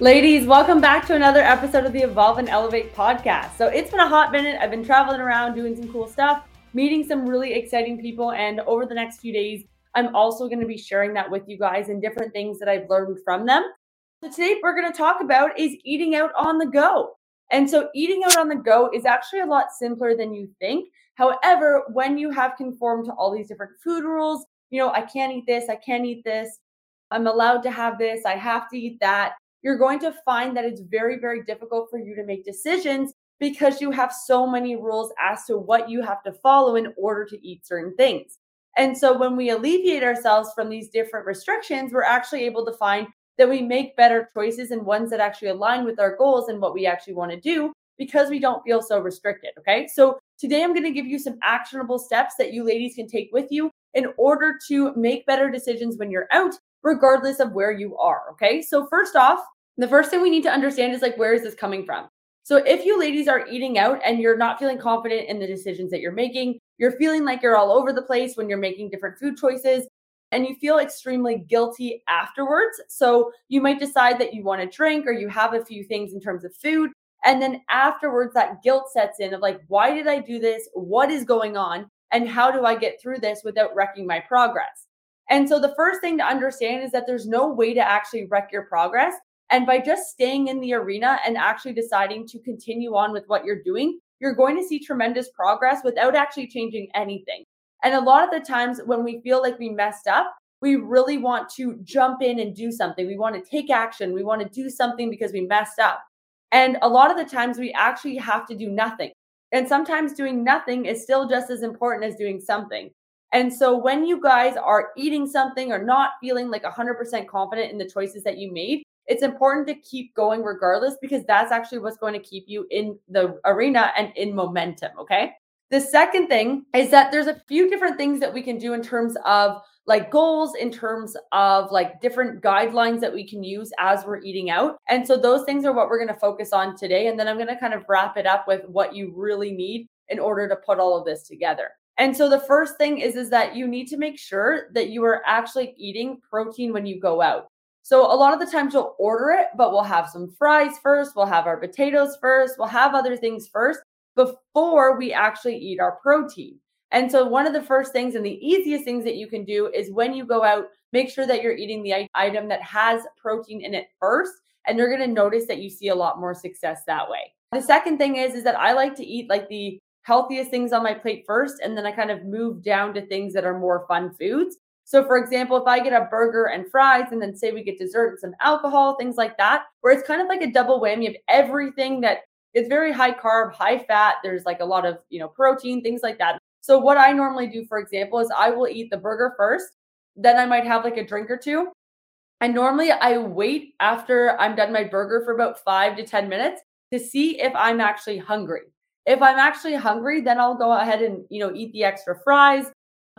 Ladies, welcome back to another episode of the Evolve and Elevate podcast. So it's been a hot minute. I've been traveling around doing some cool stuff, meeting some really exciting people. And over the next few days, I'm also going to be sharing that with you guys and different things that I've learned from them. So today we're going to talk about is eating out on the go. And so eating out on the go is actually a lot simpler than you think. However, when you have conformed to all these different food rules, you know, I can't eat this, I can't eat this, I'm allowed to have this, I have to eat that you're going to find that it's very, very difficult for you to make decisions because you have so many rules as to what you have to follow in order to eat certain things. And so when we alleviate ourselves from these different restrictions, we're actually able to find that we make better choices and ones that actually align with our goals and what we actually want to do because we don't feel so restricted. Okay. So today I'm going to give you some actionable steps that you ladies can take with you in order to make better decisions when you're out regardless of where you are. Okay. So, first off, the first thing we need to understand is like, where is this coming from? So, if you ladies are eating out and you're not feeling confident in the decisions that you're making, you're feeling like you're all over the place when you're making different food choices, and you feel extremely guilty afterwards. So, you might decide that you want to drink or you have a few things in terms of food. And then afterwards, that guilt sets in of like, why did I do this? What is going on? And how do I get through this without wrecking my progress? And so the first thing to understand is that there's no way to actually wreck your progress. And by just staying in the arena and actually deciding to continue on with what you're doing, you're going to see tremendous progress without actually changing anything. And a lot of the times when we feel like we messed up, we really want to jump in and do something. We want to take action. We want to do something because we messed up. And a lot of the times we actually have to do nothing. And sometimes doing nothing is still just as important as doing something. And so when you guys are eating something or not feeling like 100% confident in the choices that you made, it's important to keep going regardless because that's actually what's going to keep you in the arena and in momentum. Okay. The second thing is that there's a few different things that we can do in terms of like goals, in terms of like different guidelines that we can use as we're eating out. And so those things are what we're going to focus on today. And then I'm going to kind of wrap it up with what you really need in order to put all of this together. And so the first thing is is that you need to make sure that you are actually eating protein when you go out. So a lot of the times we'll order it, but we'll have some fries first, we'll have our potatoes first, we'll have other things first before we actually eat our protein. And so one of the first things and the easiest things that you can do is when you go out, make sure that you're eating the item that has protein in it first and you're going to notice that you see a lot more success that way. The second thing is is that I like to eat like the healthiest things on my plate first, and then I kind of move down to things that are more fun foods. So, for example, if I get a burger and fries, and then say we get dessert and some alcohol, things like that, where it's kind of like a double whammy of everything that is very high carb, high fat. There's like a lot of, you know, protein, things like that. So, what I normally do, for example, is I will eat the burger first, then I might have like a drink or two. And normally I wait after I'm done my burger for about five to 10 minutes to see if I'm actually hungry. If I'm actually hungry, then I'll go ahead and, you know, eat the extra fries.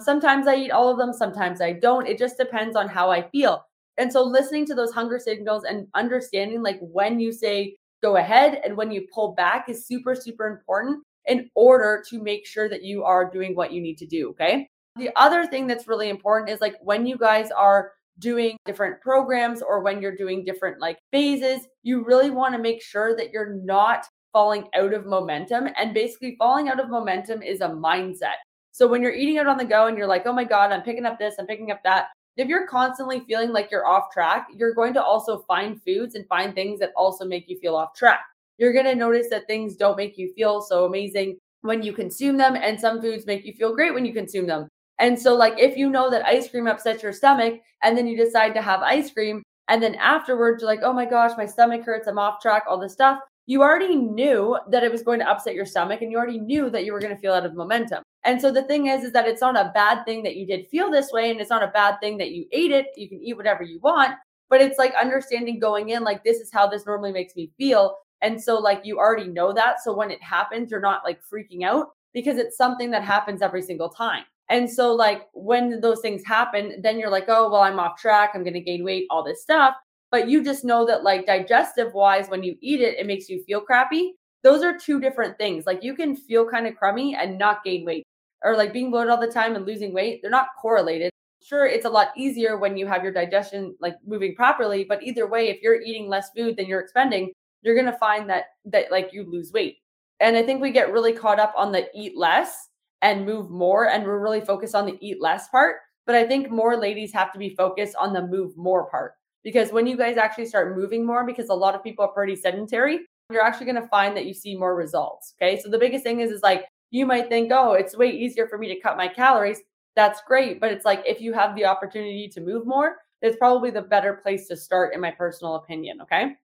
Sometimes I eat all of them, sometimes I don't. It just depends on how I feel. And so listening to those hunger signals and understanding like when you say go ahead and when you pull back is super super important in order to make sure that you are doing what you need to do, okay? The other thing that's really important is like when you guys are doing different programs or when you're doing different like phases, you really want to make sure that you're not falling out of momentum. And basically, falling out of momentum is a mindset. So when you're eating out on the go and you're like, oh my God, I'm picking up this, I'm picking up that. If you're constantly feeling like you're off track, you're going to also find foods and find things that also make you feel off track. You're going to notice that things don't make you feel so amazing when you consume them, and some foods make you feel great when you consume them. And so, like, if you know that ice cream upsets your stomach, and then you decide to have ice cream, and then afterwards, you're like, oh my gosh, my stomach hurts, I'm off track, all this stuff, you already knew that it was going to upset your stomach and you already knew that you were going to feel out of momentum. And so the thing is, is that it's not a bad thing that you did feel this way. And it's not a bad thing that you ate it. You can eat whatever you want, but it's like understanding going in, like, this is how this normally makes me feel. And so, like, you already know that. So when it happens, you're not like freaking out because it's something that happens every single time. And so, like, when those things happen, then you're like, oh, well, I'm off track. I'm going to gain weight, all this stuff. But you just know that, like, digestive wise, when you eat it, it makes you feel crappy. Those are two different things. Like, you can feel kind of crummy and not gain weight, or like being bloated all the time and losing weight. They're not correlated. Sure, it's a lot easier when you have your digestion like moving properly. But either way, if you're eating less food than you're expending, you're going to find that that like you lose weight. And I think we get really caught up on the eat less and move more and we're really focused on the eat less part, but I think more ladies have to be focused on the move more part because when you guys actually start moving more because a lot of people are pretty sedentary, you're actually going to find that you see more results, okay? So the biggest thing is is like you might think, "Oh, it's way easier for me to cut my calories." That's great, but it's like if you have the opportunity to move more, it's probably the better place to start in my personal opinion, okay?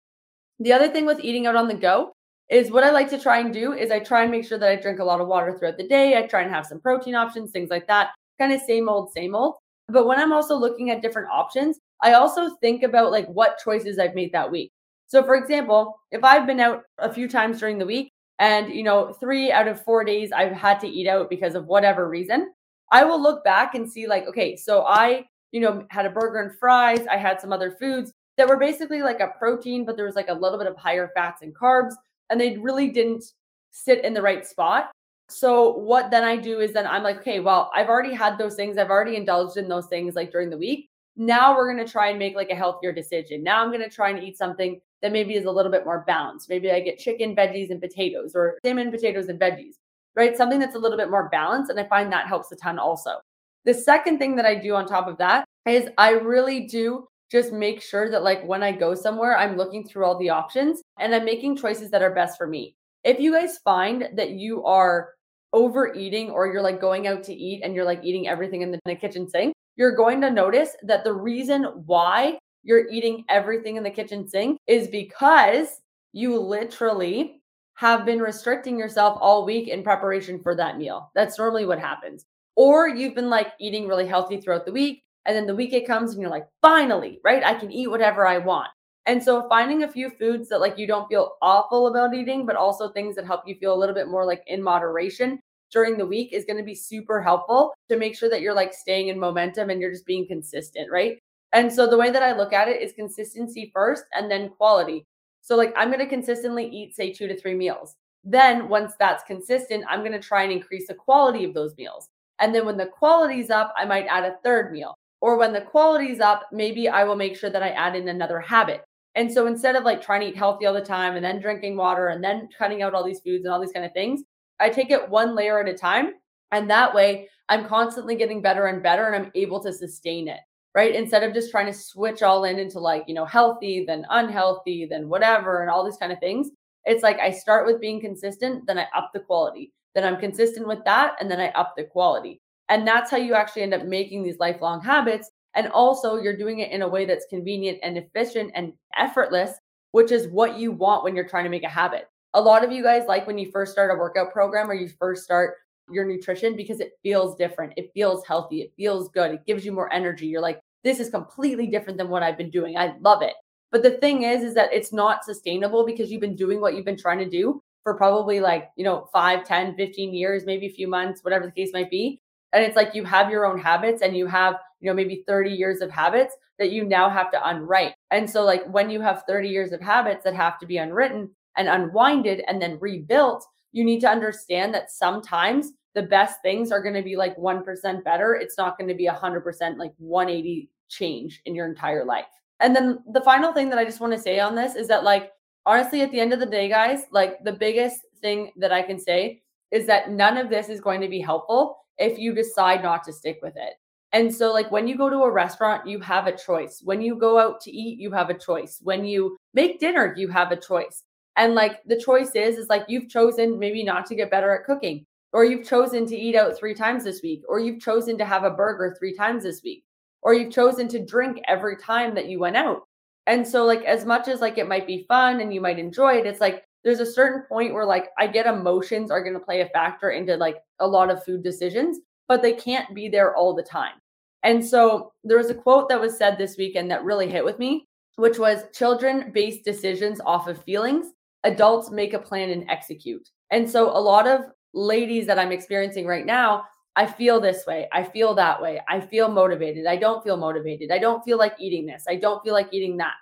The other thing with eating out on the go is what I like to try and do is I try and make sure that I drink a lot of water throughout the day. I try and have some protein options, things like that. Kind of same old, same old. But when I'm also looking at different options, I also think about like what choices I've made that week. So for example, if I've been out a few times during the week and you know, 3 out of 4 days I've had to eat out because of whatever reason, I will look back and see like okay, so I, you know, had a burger and fries, I had some other foods that were basically like a protein, but there was like a little bit of higher fats and carbs, and they really didn't sit in the right spot. So what then I do is then I'm like, okay, well, I've already had those things. I've already indulged in those things like during the week. Now we're going to try and make like a healthier decision. Now I'm going to try and eat something that maybe is a little bit more balanced. Maybe I get chicken, veggies, and potatoes, or salmon, potatoes, and veggies, right? Something that's a little bit more balanced. And I find that helps a ton also. The second thing that I do on top of that is I really do just make sure that like when I go somewhere, I'm looking through all the options and I'm making choices that are best for me. If you guys find that you are overeating or you're like going out to eat and you're like eating everything in the, in the kitchen sink, you're going to notice that the reason why you're eating everything in the kitchen sink is because you literally have been restricting yourself all week in preparation for that meal. That's normally what happens. Or you've been like eating really healthy throughout the week and then the weekend comes and you're like, finally, right? I can eat whatever I want. And so finding a few foods that like you don't feel awful about eating, but also things that help you feel a little bit more like in moderation during the week is going to be super helpful to make sure that you're like staying in momentum and you're just being consistent, right? And so the way that I look at it is consistency first and then quality. So like I'm going to consistently eat say 2 to 3 meals. Then once that's consistent, I'm going to try and increase the quality of those meals. And then when the quality's up, I might add a third meal. Or when the quality's up, maybe I will make sure that I add in another habit. And so instead of like trying to eat healthy all the time and then drinking water and then cutting out all these foods and all these kind of things, I take it one layer at a time. And that way I'm constantly getting better and better and I'm able to sustain it. Right. Instead of just trying to switch all in into like, you know, healthy, then unhealthy, then whatever, and all these kind of things. It's like I start with being consistent, then I up the quality. Then I'm consistent with that, and then I up the quality. And that's how you actually end up making these lifelong habits. And also, you're doing it in a way that's convenient and efficient and effortless, which is what you want when you're trying to make a habit. A lot of you guys like when you first start a workout program or you first start your nutrition because it feels different. It feels healthy. It feels good. It gives you more energy. You're like, this is completely different than what I've been doing. I love it. But the thing is, is that it's not sustainable because you've been doing what you've been trying to do for probably like, you know, 5, 10, 15 years, maybe a few months, whatever the case might be and it's like you have your own habits and you have you know maybe 30 years of habits that you now have to unwrite and so like when you have 30 years of habits that have to be unwritten and unwinded and then rebuilt you need to understand that sometimes the best things are going to be like 1% better it's not going to be 100% like 180 change in your entire life and then the final thing that i just want to say on this is that like honestly at the end of the day guys like the biggest thing that i can say is that none of this is going to be helpful if you decide not to stick with it. And so, like when you go to a restaurant, you have a choice. When you go out to eat, you have a choice. When you make dinner, you have a choice. And like the choice is, is like you've chosen maybe not to get better at cooking, or you've chosen to eat out three times this week, or you've chosen to have a burger three times this week, or you've chosen to drink every time that you went out. And so, like, as much as like it might be fun and you might enjoy it, it's like there's a certain point where like I get emotions are going to play a factor into like a lot of food decisions, but they can't be there all the time. And so there was a quote that was said this weekend that really hit with me, which was children base decisions off of feelings, adults make a plan and execute. And so a lot of ladies that I'm experiencing right now, I feel this way. I feel that way. I feel motivated. I don't feel motivated. I don't feel like eating this. I don't feel like eating that.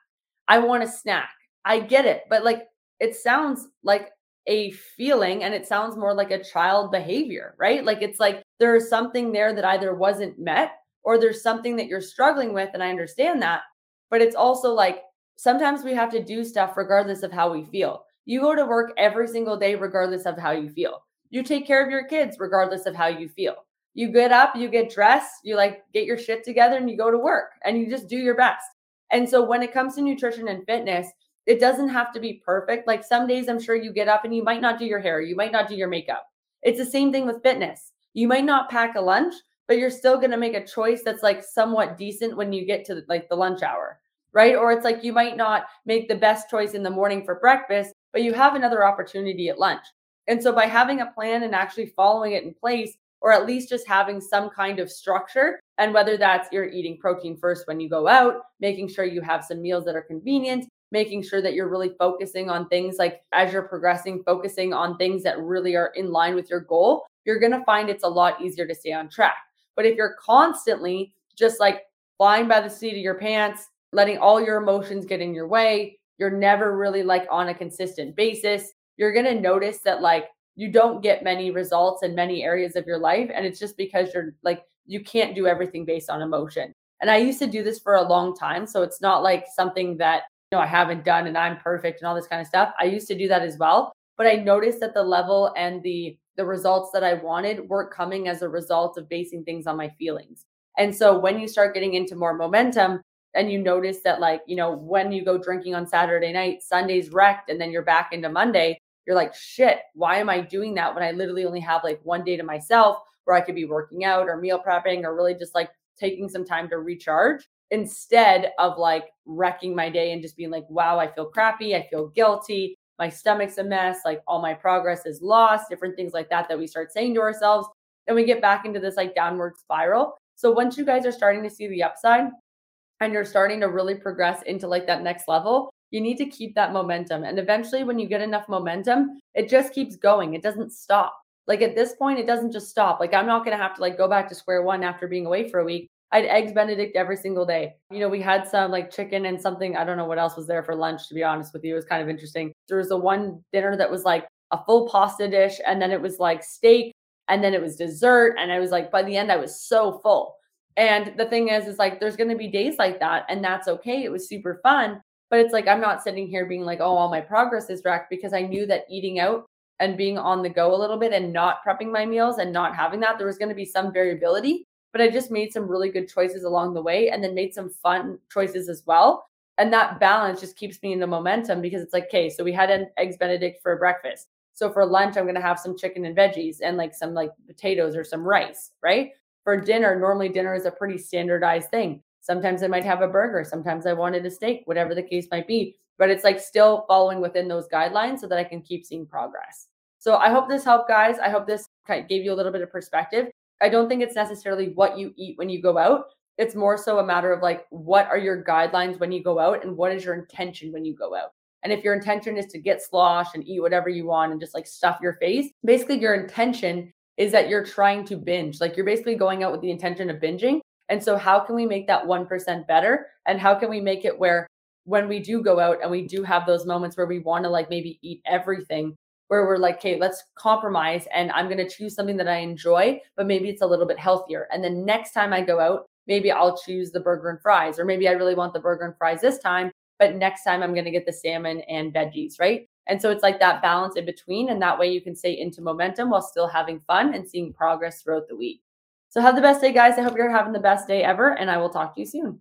I want a snack. I get it. But like it sounds like a feeling and it sounds more like a child behavior, right? Like it's like there's something there that either wasn't met or there's something that you're struggling with. And I understand that. But it's also like sometimes we have to do stuff regardless of how we feel. You go to work every single day, regardless of how you feel. You take care of your kids, regardless of how you feel. You get up, you get dressed, you like get your shit together and you go to work and you just do your best. And so when it comes to nutrition and fitness, it doesn't have to be perfect. Like some days, I'm sure you get up and you might not do your hair, you might not do your makeup. It's the same thing with fitness. You might not pack a lunch, but you're still going to make a choice that's like somewhat decent when you get to like the lunch hour, right? Or it's like you might not make the best choice in the morning for breakfast, but you have another opportunity at lunch. And so by having a plan and actually following it in place, or at least just having some kind of structure, and whether that's you're eating protein first when you go out, making sure you have some meals that are convenient, making sure that you're really focusing on things like as you're progressing, focusing on things that really are in line with your goal, you're going to find it's a lot easier to stay on track. But if you're constantly just like flying by the seat of your pants, letting all your emotions get in your way, you're never really like on a consistent basis, you're going to notice that like you don't get many results in many areas of your life. And it's just because you're like, you can't do everything based on emotion. And I used to do this for a long time. So it's not like something that you know, I haven't done and I'm perfect and all this kind of stuff. I used to do that as well, but I noticed that the level and the the results that I wanted weren't coming as a result of basing things on my feelings. And so when you start getting into more momentum and you notice that like, you know, when you go drinking on Saturday night, Sunday's wrecked and then you're back into Monday, you're like, shit, why am I doing that when I literally only have like one day to myself where I could be working out or meal prepping or really just like taking some time to recharge? instead of like wrecking my day and just being like, wow, I feel crappy. I feel guilty. My stomach's a mess. Like all my progress is lost, different things like that that we start saying to ourselves. And we get back into this like downward spiral. So once you guys are starting to see the upside and you're starting to really progress into like that next level, you need to keep that momentum. And eventually, when you get enough momentum, it just keeps going. It doesn't stop. Like at this point, it doesn't just stop. Like I'm not going to have to like go back to square one after being away for a week. I had eggs Benedict every single day. You know, we had some like chicken and something. I don't know what else was there for lunch, to be honest with you. It was kind of interesting. There was a one dinner that was like a full pasta dish, and then it was like steak, and then it was dessert. And I was like, by the end, I was so full. And the thing is, is like, there's going to be days like that, and that's okay. It was super fun. But it's like, I'm not sitting here being like, oh, all my progress is wrecked because I knew that eating out and being on the go a little bit and not prepping my meals and not having that, there was going to be some variability but I just made some really good choices along the way and then made some fun choices as well. And that balance just keeps me in the momentum because it's like, okay, so we had an eggs benedict for breakfast. So for lunch, I'm going to have some chicken and veggies and like some like potatoes or some rice, right? For dinner, normally dinner is a pretty standardized thing. Sometimes I might have a burger. Sometimes I wanted a steak, whatever the case might be. But it's like still following within those guidelines so that I can keep seeing progress. So I hope this helped, guys. I hope this kind of gave you a little bit of perspective. I don't think it's necessarily what you eat when you go out. It's more so a matter of like, what are your guidelines when you go out and what is your intention when you go out? And if your intention is to get slosh and eat whatever you want and just like stuff your face, basically your intention is that you're trying to binge. Like you're basically going out with the intention of binging. And so, how can we make that 1% better? And how can we make it where when we do go out and we do have those moments where we want to like maybe eat everything, where we're like, okay, let's compromise and I'm going to choose something that I enjoy, but maybe it's a little bit healthier. And then next time I go out, maybe I'll choose the burger and fries, or maybe I really want the burger and fries this time, but next time I'm going to get the salmon and veggies, right? And so it's like that balance in between. And that way you can stay into momentum while still having fun and seeing progress throughout the week. So have the best day, guys. I hope you're having the best day ever, and I will talk to you soon.